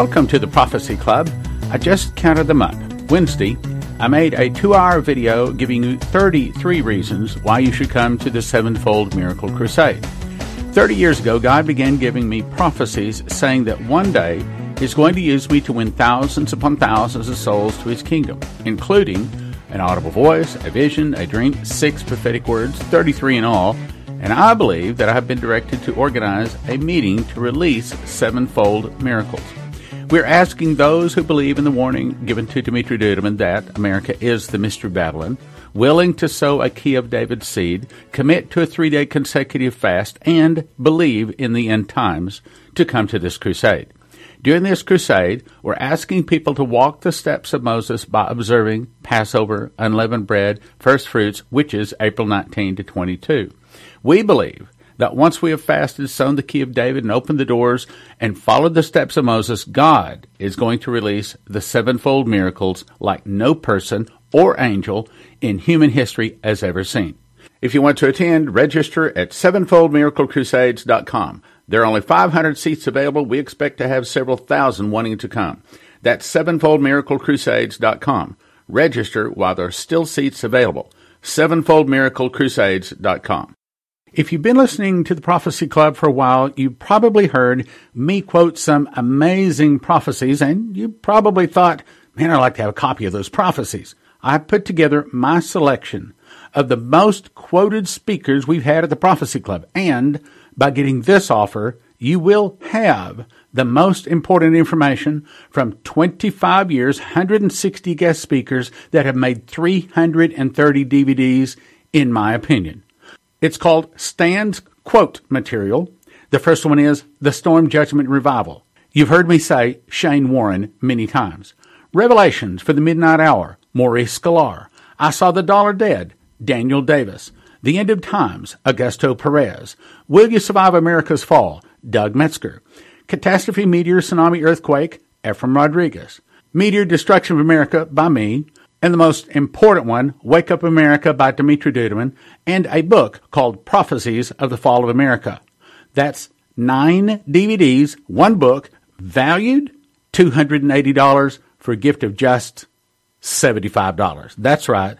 Welcome to the Prophecy Club. I just counted them up. Wednesday, I made a two hour video giving you 33 reasons why you should come to the Sevenfold Miracle Crusade. 30 years ago, God began giving me prophecies saying that one day He's going to use me to win thousands upon thousands of souls to His kingdom, including an audible voice, a vision, a dream, six prophetic words, 33 in all, and I believe that I have been directed to organize a meeting to release sevenfold miracles. We're asking those who believe in the warning given to Dimitri Duduman that America is the Mystery Babylon, willing to sow a key of David's seed, commit to a three day consecutive fast, and believe in the end times to come to this crusade. During this crusade, we're asking people to walk the steps of Moses by observing Passover, unleavened bread, first fruits, which is April 19 to 22. We believe that once we have fasted, sown the key of David, and opened the doors and followed the steps of Moses, God is going to release the sevenfold miracles like no person or angel in human history has ever seen. If you want to attend, register at sevenfoldmiraclecrusades.com. There are only 500 seats available. We expect to have several thousand wanting to come. That's sevenfoldmiraclecrusades.com. Register while there are still seats available. sevenfoldmiraclecrusades.com. If you've been listening to the Prophecy Club for a while, you probably heard me quote some amazing prophecies, and you probably thought, man, I'd like to have a copy of those prophecies. I put together my selection of the most quoted speakers we've had at the Prophecy Club, and by getting this offer, you will have the most important information from 25 years, 160 guest speakers that have made 330 DVDs, in my opinion. It's called Stan's Quote Material. The first one is The Storm Judgment Revival. You've heard me say Shane Warren many times. Revelations for the Midnight Hour, Maurice Sklar. I Saw the Dollar Dead, Daniel Davis. The End of Times, Augusto Perez. Will You Survive America's Fall, Doug Metzger. Catastrophe Meteor Tsunami Earthquake, Ephraim Rodriguez. Meteor Destruction of America by me and the most important one, Wake Up America by Dimitri Duduman, and a book called Prophecies of the Fall of America. That's nine DVDs, one book, valued $280 for a gift of just $75. That's right.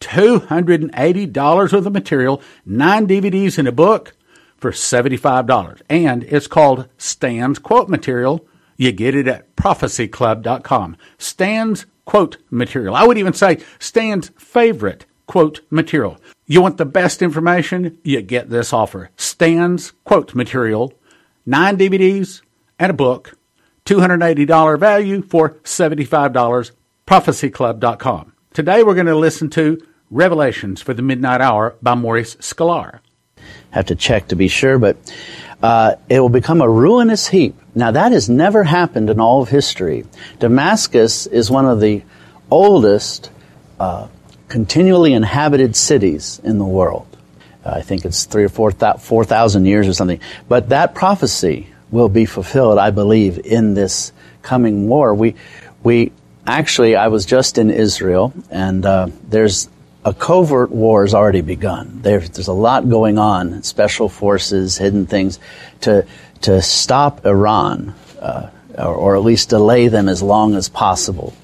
$280 worth of material, nine DVDs and a book for $75. And it's called Stan's Quote Material. You get it at prophecyclub.com. Stan's quote material. I would even say Stan's favorite quote material. You want the best information? You get this offer. Stan's quote material, nine DVDs and a book, $280 value for $75, prophecyclub.com. Today we're going to listen to Revelations for the Midnight Hour by Maurice Sklar. Have to check to be sure, but uh, it will become a ruinous heap. Now that has never happened in all of history. Damascus is one of the oldest uh, continually inhabited cities in the world. Uh, I think it's three or four four thousand years or something. But that prophecy will be fulfilled, I believe, in this coming war. We we actually, I was just in Israel, and uh, there's a covert war has already begun. There's, there's a lot going on, special forces, hidden things, to, to stop Iran, uh, or, or, at least delay them as long as possible.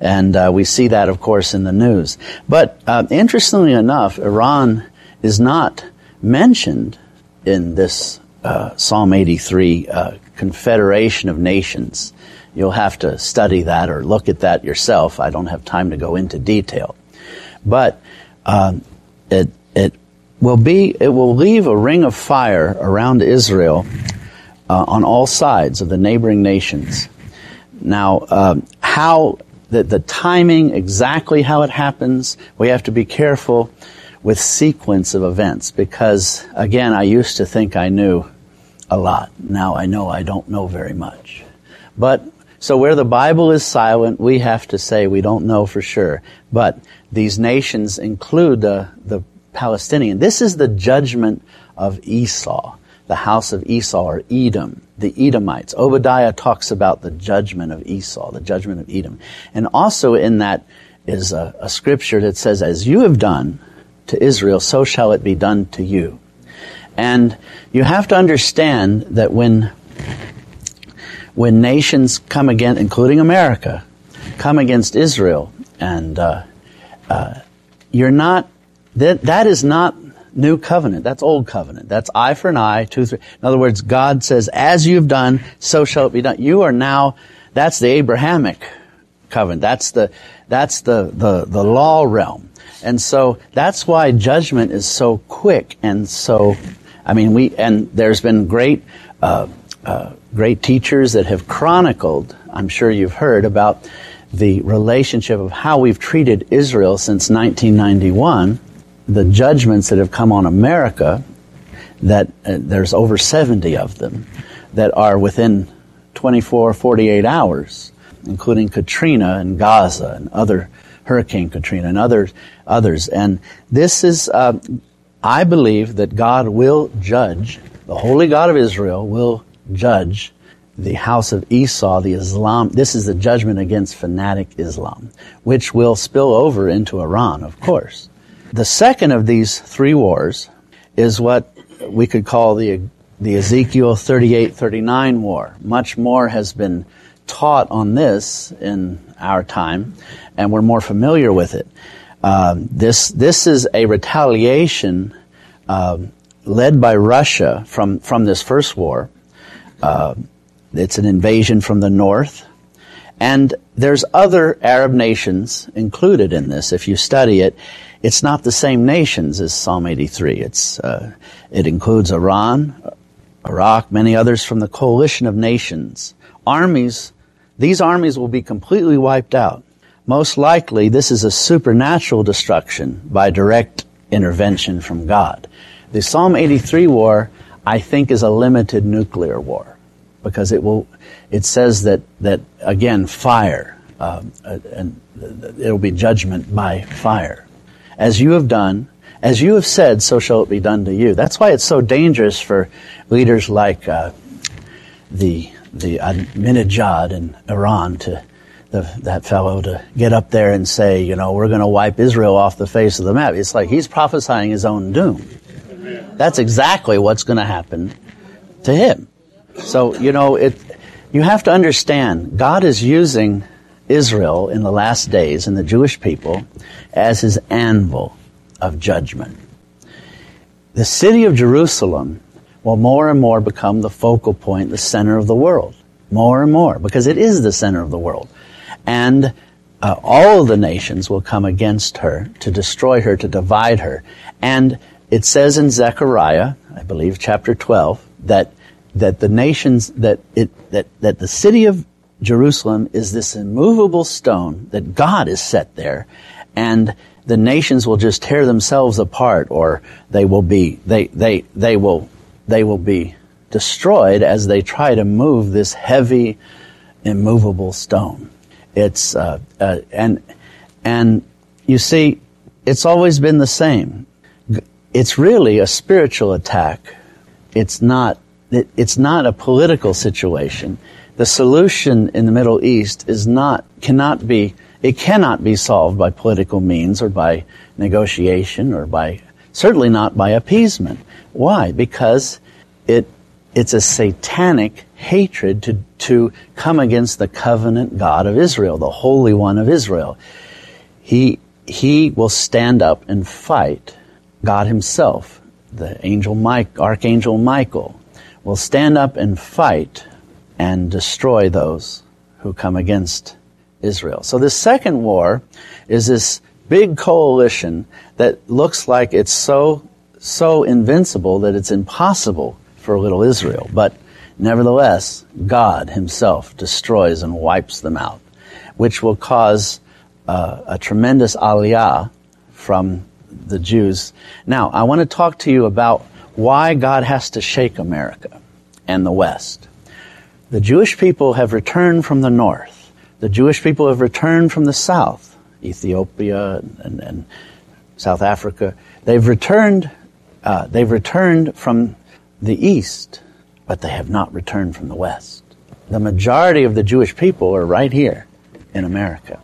And uh, we see that, of course, in the news. But uh, interestingly enough, Iran is not mentioned in this uh, Psalm 83 uh, Confederation of Nations. You'll have to study that or look at that yourself. I don't have time to go into detail but um, it it will be it will leave a ring of fire around Israel uh, on all sides of the neighboring nations. Now, um, how the, the timing exactly how it happens, we have to be careful with sequence of events because again, I used to think I knew a lot. Now I know I don't know very much. But so where the Bible is silent, we have to say we don't know for sure. But these nations include the, the Palestinian. This is the judgment of Esau, the house of Esau or Edom, the Edomites. Obadiah talks about the judgment of Esau, the judgment of Edom. And also in that is a, a scripture that says, as you have done to Israel, so shall it be done to you. And you have to understand that when when nations come again, including America, come against Israel, and uh, uh, you're not that that is not new covenant. That's old covenant. That's eye for an eye, tooth. For, in other words, God says, "As you've done, so shall it be done." You are now. That's the Abrahamic covenant. That's the that's the the the law realm, and so that's why judgment is so quick and so. I mean, we and there's been great. Uh, uh, great teachers that have chronicled, I'm sure you've heard about the relationship of how we've treated Israel since 1991, the judgments that have come on America, that uh, there's over 70 of them that are within 24, 48 hours, including Katrina and Gaza and other Hurricane Katrina and others, others. And this is, uh, I believe that God will judge, the Holy God of Israel will judge the house of Esau, the Islam. This is the judgment against fanatic Islam, which will spill over into Iran, of course. The second of these three wars is what we could call the, the Ezekiel 38-39 war. Much more has been taught on this in our time, and we're more familiar with it. Um, this, this is a retaliation um, led by Russia from, from this first war. Uh, it's an invasion from the north. And there's other Arab nations included in this. If you study it, it's not the same nations as Psalm 83. It's, uh, it includes Iran, Iraq, many others from the coalition of nations. Armies, these armies will be completely wiped out. Most likely, this is a supernatural destruction by direct intervention from God. The Psalm 83 war, I think, is a limited nuclear war because it will. It says that that again fire, uh, and it'll be judgment by fire, as you have done, as you have said, so shall it be done to you. That's why it's so dangerous for leaders like uh, the the Ahmadinejad in Iran to the, that fellow to get up there and say, you know, we're going to wipe Israel off the face of the map. It's like he's prophesying his own doom. That's exactly what's going to happen to him. So, you know, it, you have to understand, God is using Israel in the last days and the Jewish people as his anvil of judgment. The city of Jerusalem will more and more become the focal point, the center of the world. More and more, because it is the center of the world. And uh, all of the nations will come against her to destroy her, to divide her. And it says in Zechariah, I believe chapter 12, that that the nations that it that that the city of Jerusalem is this immovable stone that God has set there, and the nations will just tear themselves apart, or they will be they they they will they will be destroyed as they try to move this heavy, immovable stone. It's uh, uh, and and you see, it's always been the same. It's really a spiritual attack. It's not it, it's not a political situation. The solution in the Middle East is not, cannot be, it cannot be solved by political means or by negotiation or by, certainly not by appeasement. Why? Because it, it's a satanic hatred to, to come against the covenant God of Israel, the Holy One of Israel. He, he will stand up and fight God himself, the angel Mike, Archangel Michael, will stand up and fight and destroy those who come against Israel. So this second war is this big coalition that looks like it's so, so invincible that it's impossible for little Israel. But nevertheless, God himself destroys and wipes them out, which will cause uh, a tremendous aliyah from the Jews. Now, I want to talk to you about why God has to shake America and the West. The Jewish people have returned from the north. The Jewish people have returned from the south, Ethiopia and, and South Africa. They've returned. Uh, they've returned from the east, but they have not returned from the west. The majority of the Jewish people are right here in America.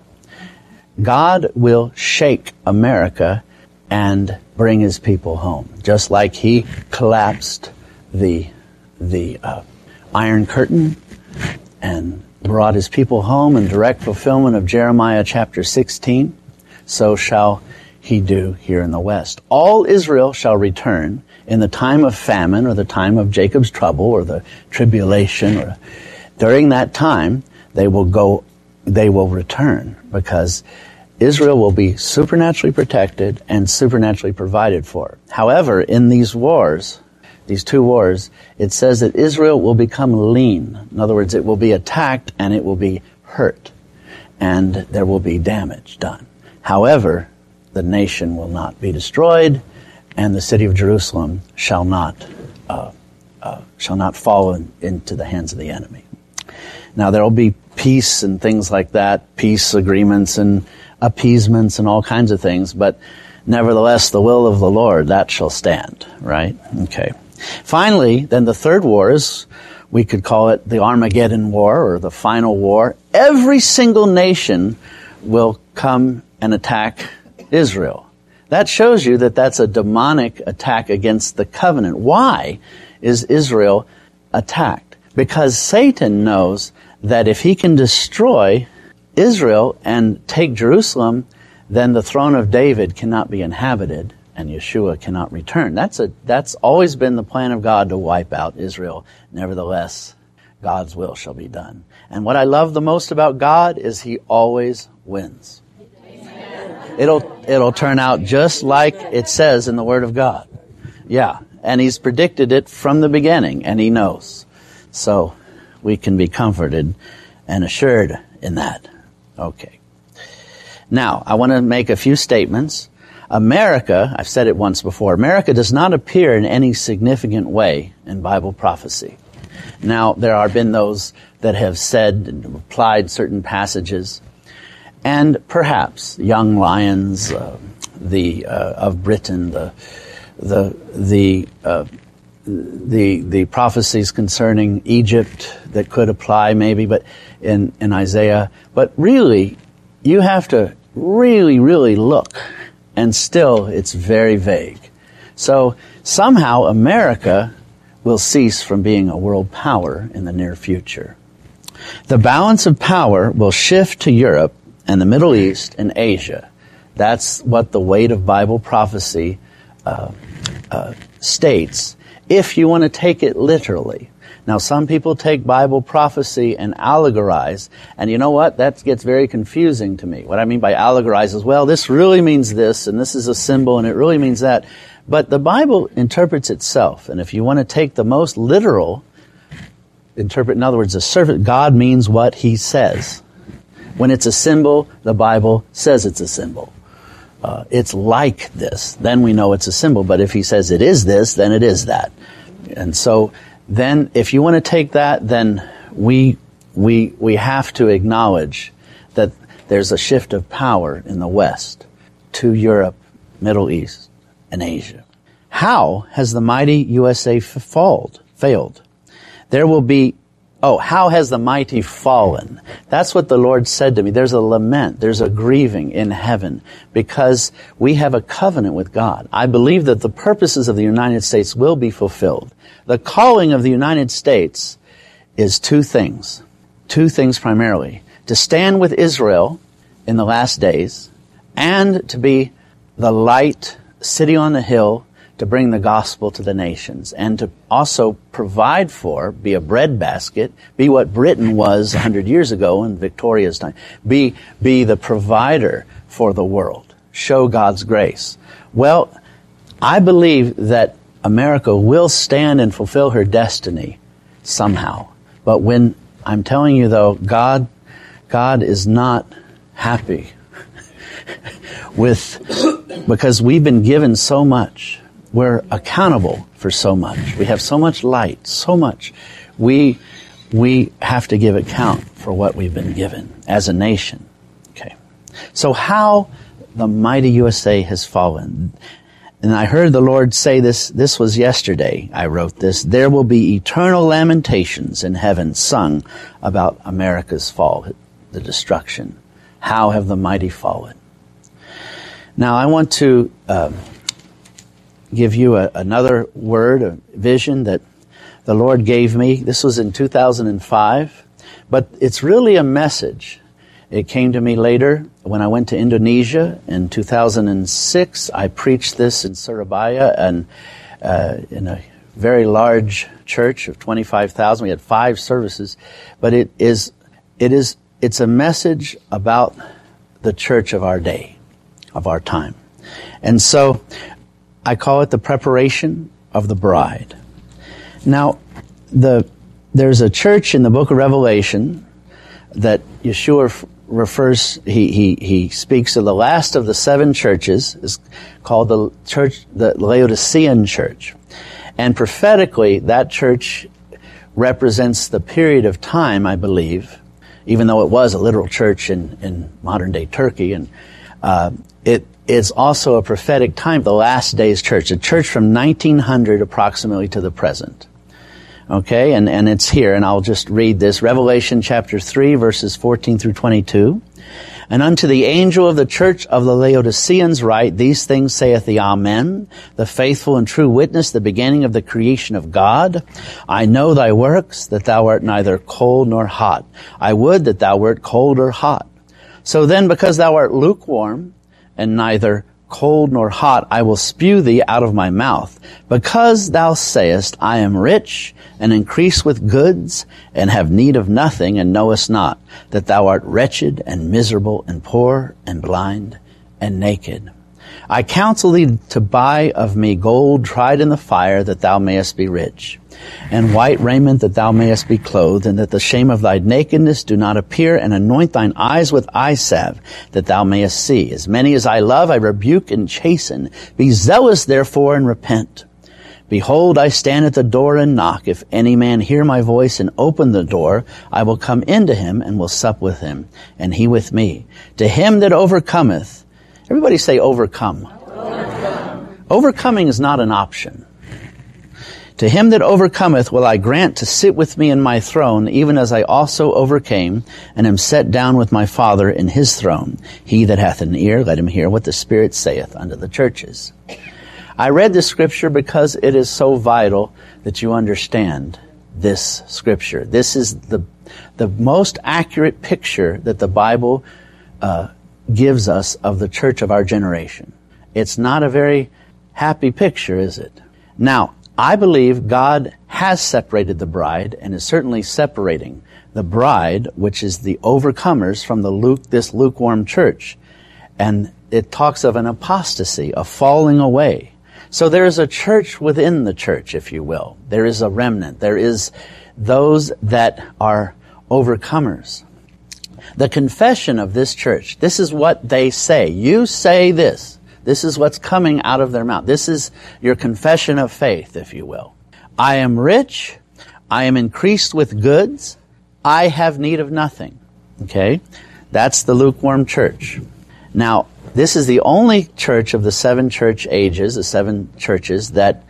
God will shake America and bring his people home, just like he collapsed the, the uh, Iron Curtain and brought his people home in direct fulfillment of Jeremiah chapter 16, so shall he do here in the west. All Israel shall return in the time of famine or the time of Jacob's trouble or the tribulation or during that time they will go they will return because Israel will be supernaturally protected and supernaturally provided for. However, in these wars, these two wars, it says that Israel will become lean. In other words, it will be attacked and it will be hurt and there will be damage done. However, the nation will not be destroyed and the city of Jerusalem shall not uh, uh, shall not fall in, into the hands of the enemy. Now there will be peace and things like that, peace agreements and appeasements and all kinds of things, but nevertheless the will of the Lord, that shall stand, right? Okay. Finally, then the third war is, we could call it the Armageddon War or the final war. Every single nation will come and attack Israel. That shows you that that's a demonic attack against the covenant. Why is Israel attacked? Because Satan knows that if he can destroy Israel and take Jerusalem, then the throne of David cannot be inhabited and Yeshua cannot return. That's a, that's always been the plan of God to wipe out Israel. Nevertheless, God's will shall be done. And what I love the most about God is he always wins. It'll, it'll turn out just like it says in the Word of God. Yeah. And he's predicted it from the beginning and he knows. So we can be comforted and assured in that. Okay. Now, I want to make a few statements. America, I've said it once before, America does not appear in any significant way in Bible prophecy. Now, there have been those that have said and applied certain passages, and perhaps young lions, uh, the uh, of Britain, the the the uh, the the prophecies concerning Egypt that could apply maybe, but in in Isaiah. But really, you have to really really look, and still it's very vague. So somehow America will cease from being a world power in the near future. The balance of power will shift to Europe and the Middle East and Asia. That's what the weight of Bible prophecy uh, uh, states if you want to take it literally. Now, some people take Bible prophecy and allegorize, and you know what? That gets very confusing to me. What I mean by allegorize is, well, this really means this, and this is a symbol, and it really means that. But the Bible interprets itself, and if you want to take the most literal, interpret, in other words, the servant, God means what He says. When it's a symbol, the Bible says it's a symbol uh, it's like this, then we know it's a symbol. But if he says it is this, then it is that. And so then if you want to take that, then we, we, we have to acknowledge that there's a shift of power in the West to Europe, Middle East, and Asia. How has the mighty USA failed? Failed. There will be Oh, how has the mighty fallen? That's what the Lord said to me. There's a lament, there's a grieving in heaven because we have a covenant with God. I believe that the purposes of the United States will be fulfilled. The calling of the United States is two things. Two things primarily. To stand with Israel in the last days and to be the light city on the hill to bring the gospel to the nations and to also provide for, be a breadbasket, be what Britain was 100 years ago in Victoria's time, be, be the provider for the world, show God's grace. Well, I believe that America will stand and fulfill her destiny somehow. But when I'm telling you though, God, God is not happy with, because we've been given so much we're accountable for so much. We have so much light, so much. We, we have to give account for what we've been given as a nation. Okay. So how the mighty USA has fallen. And I heard the Lord say this, this was yesterday, I wrote this, there will be eternal lamentations in heaven sung about America's fall, the destruction. How have the mighty fallen? Now I want to, uh, give you a, another word, a vision that the Lord gave me. This was in 2005. But it's really a message. It came to me later when I went to Indonesia in 2006. I preached this in Surabaya and uh, in a very large church of 25,000. We had five services, but it is, it is, it's a message about the church of our day, of our time. And so I call it the preparation of the bride. Now, the, there's a church in the book of Revelation that Yeshua refers, he, he, he speaks of the last of the seven churches, is called the church, the Laodicean church. And prophetically, that church represents the period of time, I believe, even though it was a literal church in, in modern day Turkey, and uh, it is also a prophetic time, the last days church, a church from 1900 approximately to the present. Okay, and, and it's here, and I'll just read this. Revelation chapter 3, verses 14 through 22. And unto the angel of the church of the Laodiceans write, These things saith the Amen, the faithful and true witness, the beginning of the creation of God. I know thy works, that thou art neither cold nor hot. I would that thou wert cold or hot. So then, because thou art lukewarm, and neither cold nor hot, I will spew thee out of my mouth. Because thou sayest, I am rich, and increase with goods, and have need of nothing, and knowest not that thou art wretched, and miserable, and poor, and blind, and naked. I counsel thee to buy of me gold tried in the fire, that thou mayest be rich, and white raiment, that thou mayest be clothed, and that the shame of thy nakedness do not appear, and anoint thine eyes with eye salve, that thou mayest see. As many as I love, I rebuke and chasten. Be zealous, therefore, and repent. Behold, I stand at the door and knock. If any man hear my voice and open the door, I will come into him and will sup with him, and he with me. To him that overcometh, everybody say overcome. Overcome. Overcoming is not an option. To him that overcometh will I grant to sit with me in my throne, even as I also overcame, and am set down with my Father in his throne. He that hath an ear, let him hear what the Spirit saith unto the churches. I read this scripture because it is so vital that you understand this scripture. This is the, the most accurate picture that the Bible uh, gives us of the church of our generation. It's not a very happy picture, is it? Now, I believe God has separated the bride and is certainly separating the bride, which is the overcomers from the luke, this lukewarm church. And it talks of an apostasy, a falling away. So there is a church within the church, if you will. There is a remnant. There is those that are overcomers. The confession of this church, this is what they say. You say this. This is what's coming out of their mouth. This is your confession of faith, if you will. I am rich. I am increased with goods. I have need of nothing. Okay? That's the lukewarm church. Now, this is the only church of the seven church ages, the seven churches, that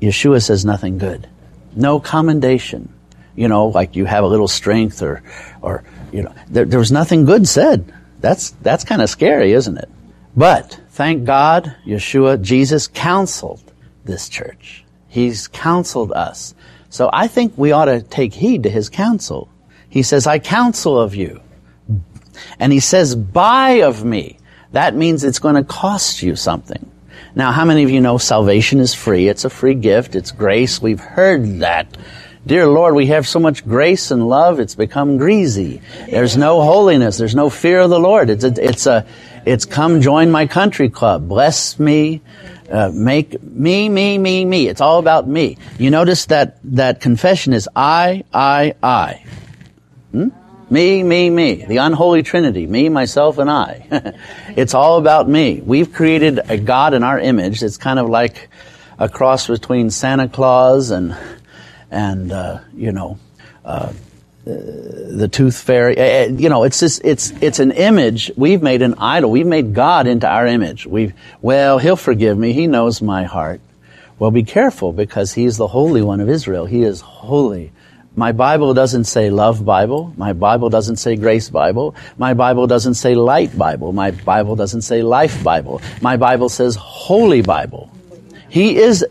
Yeshua says nothing good. No commendation. You know, like you have a little strength or, or, you know, there, there was nothing good said. That's, that's kind of scary, isn't it? But, thank God, Yeshua, Jesus counseled this church. He's counseled us. So I think we ought to take heed to his counsel. He says, I counsel of you. And he says, buy of me that means it's going to cost you something. Now, how many of you know salvation is free? It's a free gift. It's grace. We've heard that. Dear Lord, we have so much grace and love, it's become greasy. There's no holiness. There's no fear of the Lord. It's a, it's a, it's come join my country club. Bless me. Uh, make me, me, me, me. It's all about me. You notice that, that confession is I, I, I. Hmm? Me, me, me. The unholy trinity. Me, myself, and I. it's all about me. We've created a God in our image. It's kind of like a cross between Santa Claus and, and, uh, you know, uh, the tooth fairy. Eh, eh, you know, it's just, it's, it's an image. We've made an idol. We've made God into our image. We've, well, He'll forgive me. He knows my heart. Well, be careful because He's the Holy One of Israel. He is holy. My Bible doesn't say love Bible. My Bible doesn't say grace Bible. My Bible doesn't say light Bible. My Bible doesn't say life Bible. My Bible says holy Bible. He is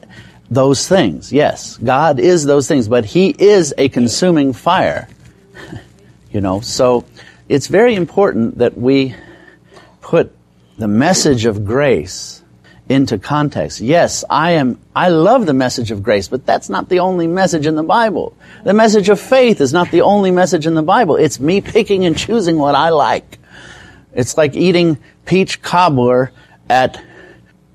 those things. Yes, God is those things, but He is a consuming fire. You know, so it's very important that we put the message of grace into context. Yes, I am, I love the message of grace, but that's not the only message in the Bible. The message of faith is not the only message in the Bible. It's me picking and choosing what I like. It's like eating peach cobbler at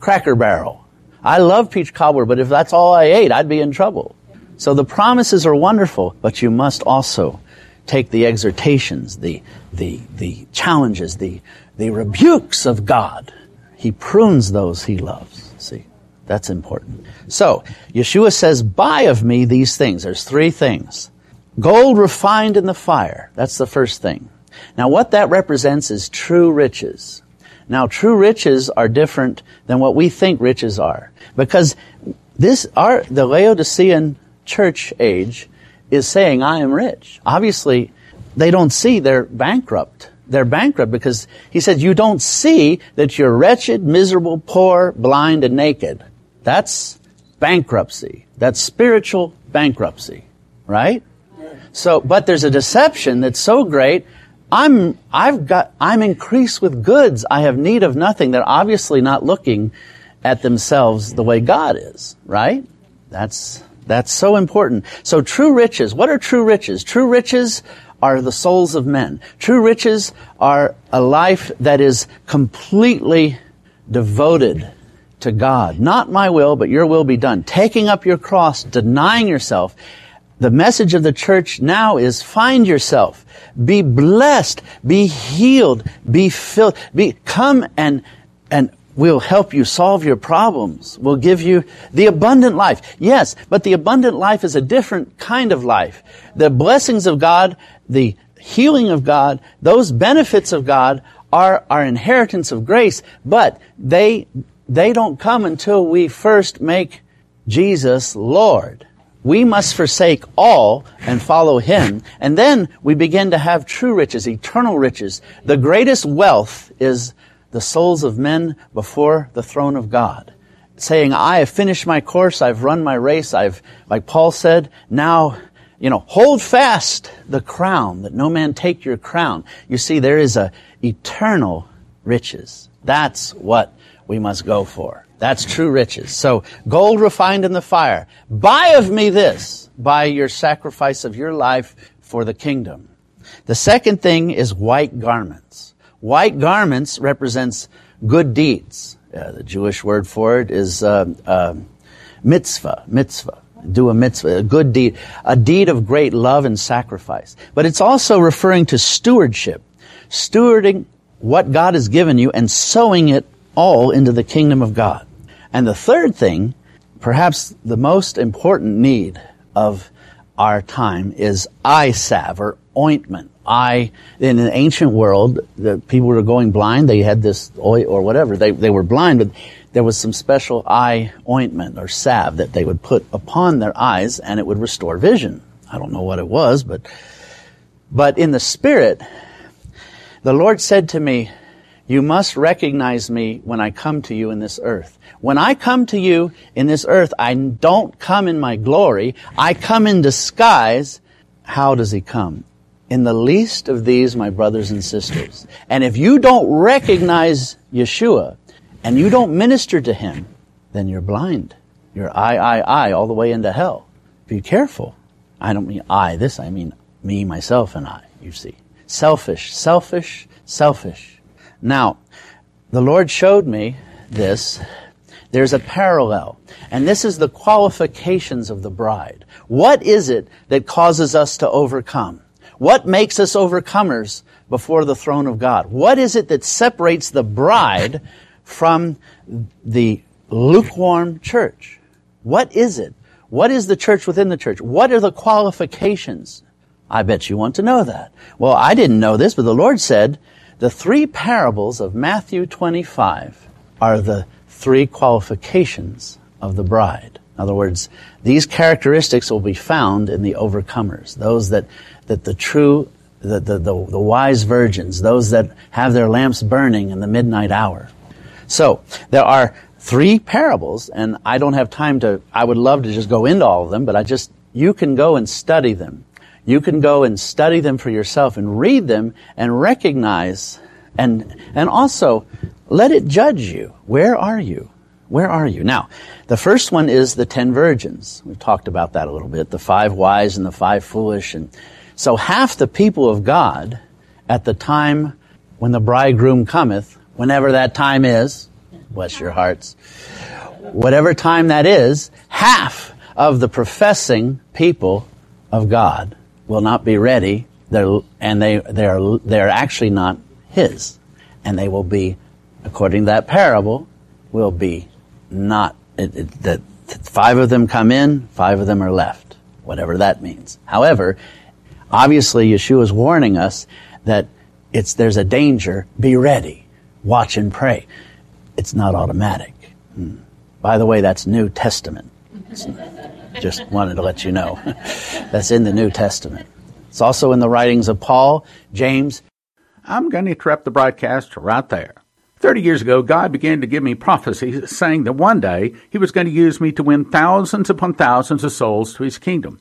Cracker Barrel. I love peach cobbler, but if that's all I ate, I'd be in trouble. So the promises are wonderful, but you must also take the exhortations, the, the, the challenges, the, the rebukes of God. He prunes those he loves. See, that's important. So, Yeshua says, buy of me these things. There's three things. Gold refined in the fire. That's the first thing. Now what that represents is true riches. Now true riches are different than what we think riches are. Because this, our, the Laodicean church age is saying, I am rich. Obviously, they don't see they're bankrupt. They're bankrupt because he said, you don't see that you're wretched, miserable, poor, blind, and naked. That's bankruptcy. That's spiritual bankruptcy. Right? So, but there's a deception that's so great. I'm, I've got, I'm increased with goods. I have need of nothing. They're obviously not looking at themselves the way God is. Right? That's, that's so important. So true riches, what are true riches? True riches are the souls of men. True riches are a life that is completely devoted to God. Not my will, but your will be done. Taking up your cross, denying yourself. The message of the church now is find yourself. Be blessed. Be healed. Be filled. Be, come and, and We'll help you solve your problems. We'll give you the abundant life. Yes, but the abundant life is a different kind of life. The blessings of God, the healing of God, those benefits of God are our inheritance of grace, but they, they don't come until we first make Jesus Lord. We must forsake all and follow Him, and then we begin to have true riches, eternal riches. The greatest wealth is the souls of men before the throne of God, saying, I have finished my course, I've run my race, I've, like Paul said, now, you know, hold fast the crown, that no man take your crown. You see, there is a eternal riches. That's what we must go for. That's true riches. So, gold refined in the fire. Buy of me this by your sacrifice of your life for the kingdom. The second thing is white garments. White garments represents good deeds. Uh, the Jewish word for it is uh, uh, mitzvah, mitzvah. Do a mitzvah, a good deed, a deed of great love and sacrifice. But it's also referring to stewardship, stewarding what God has given you and sowing it all into the kingdom of God. And the third thing, perhaps the most important need of our time is eye salve or ointment. I, in an ancient world, the people were going blind. They had this oil or whatever. They, they were blind, but there was some special eye ointment or salve that they would put upon their eyes and it would restore vision. I don't know what it was, but, but in the spirit, the Lord said to me, you must recognize me when I come to you in this earth. When I come to you in this earth, I don't come in my glory. I come in disguise. How does he come? In the least of these, my brothers and sisters. And if you don't recognize Yeshua and you don't minister to him, then you're blind. You're I, I, I all the way into hell. Be careful. I don't mean I, this, I mean me, myself, and I, you see. Selfish, selfish, selfish. Now, the Lord showed me this. There's a parallel. And this is the qualifications of the bride. What is it that causes us to overcome? What makes us overcomers before the throne of God? What is it that separates the bride from the lukewarm church? What is it? What is the church within the church? What are the qualifications? I bet you want to know that. Well, I didn't know this, but the Lord said the three parables of Matthew 25 are the three qualifications of the bride. In other words, these characteristics will be found in the overcomers, those that that the true, the, the, the, the wise virgins, those that have their lamps burning in the midnight hour. So, there are three parables, and I don't have time to, I would love to just go into all of them, but I just, you can go and study them. you can go and study them for yourself and read them and recognize and, and also let it judge you. Where are you? Where are you? Now, the first one is the ten virgins. We've talked about that a little bit. The five wise and the five foolish. And so half the people of God at the time when the bridegroom cometh, whenever that time is, bless your hearts, whatever time that is, half of the professing people of God will not be ready. They're, and they, they're, they're actually not His. And they will be, according to that parable, will be not, it, it, that five of them come in, five of them are left, whatever that means. However, obviously Yeshua is warning us that it's, there's a danger, be ready, watch and pray. It's not automatic. Hmm. By the way, that's New Testament. just wanted to let you know. that's in the New Testament. It's also in the writings of Paul, James. I'm going to interrupt the broadcast right there. Thirty years ago, God began to give me prophecies saying that one day He was going to use me to win thousands upon thousands of souls to His kingdom.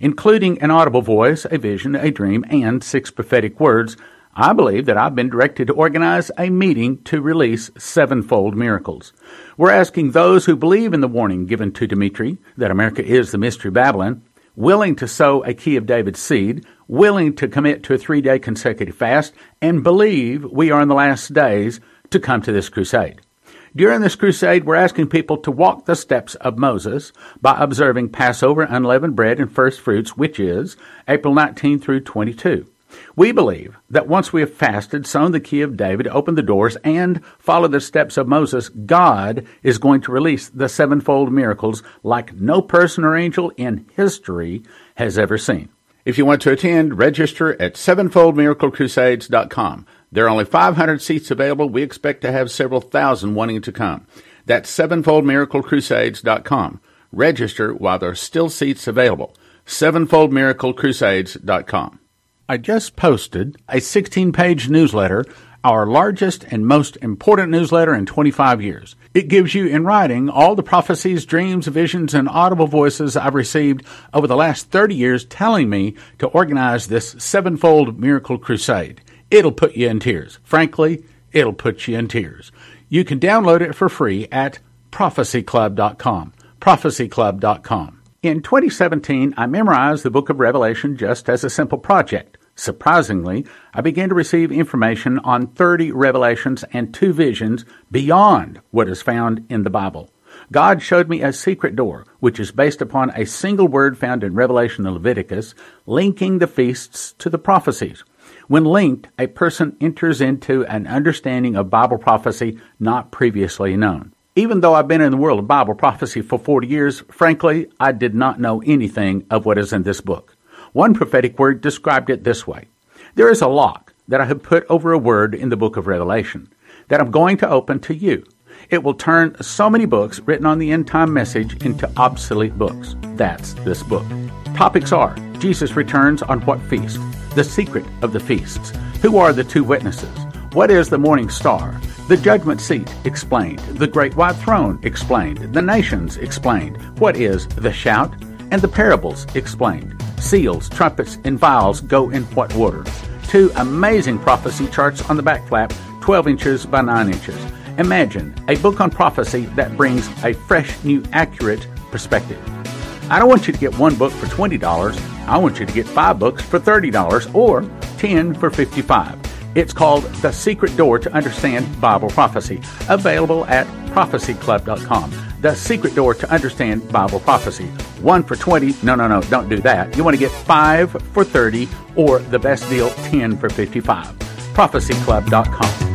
Including an audible voice, a vision, a dream, and six prophetic words, I believe that I've been directed to organize a meeting to release sevenfold miracles. We're asking those who believe in the warning given to Dimitri that America is the mystery Babylon, willing to sow a key of David's seed, willing to commit to a three day consecutive fast, and believe we are in the last days to come to this crusade. During this crusade, we're asking people to walk the steps of Moses by observing Passover, unleavened bread, and first fruits, which is April 19 through 22. We believe that once we have fasted, sown the key of David, opened the doors, and followed the steps of Moses, God is going to release the sevenfold miracles like no person or angel in history has ever seen. If you want to attend, register at sevenfoldmiraclecrusades.com. There are only 500 seats available. We expect to have several thousand wanting to come. That's sevenfoldmiraclecrusades.com. Register while there are still seats available. sevenfoldmiraclecrusades.com. I just posted a 16 page newsletter, our largest and most important newsletter in 25 years. It gives you in writing all the prophecies, dreams, visions, and audible voices I've received over the last 30 years telling me to organize this sevenfold miracle crusade it'll put you in tears. Frankly, it'll put you in tears. You can download it for free at prophecyclub.com. Prophecyclub.com. In 2017, I memorized the book of Revelation just as a simple project. Surprisingly, I began to receive information on 30 revelations and two visions beyond what is found in the Bible. God showed me a secret door, which is based upon a single word found in Revelation and Leviticus, linking the feasts to the prophecies. When linked, a person enters into an understanding of Bible prophecy not previously known. Even though I've been in the world of Bible prophecy for 40 years, frankly, I did not know anything of what is in this book. One prophetic word described it this way There is a lock that I have put over a word in the book of Revelation that I'm going to open to you. It will turn so many books written on the end time message into obsolete books. That's this book. Topics are Jesus returns on what feast? The secret of the feasts. Who are the two witnesses? What is the morning star? The judgment seat explained. The great white throne explained. The nations explained. What is the shout? And the parables explained. Seals, trumpets, and vials go in what order? Two amazing prophecy charts on the back flap, 12 inches by 9 inches. Imagine a book on prophecy that brings a fresh, new, accurate perspective. I don't want you to get one book for $20. I want you to get five books for $30 or 10 for 55. It's called The Secret Door to Understand Bible Prophecy, available at prophecyclub.com. The Secret Door to Understand Bible Prophecy. One for 20. No, no, no, don't do that. You want to get five for 30 or the best deal, 10 for 55. prophecyclub.com.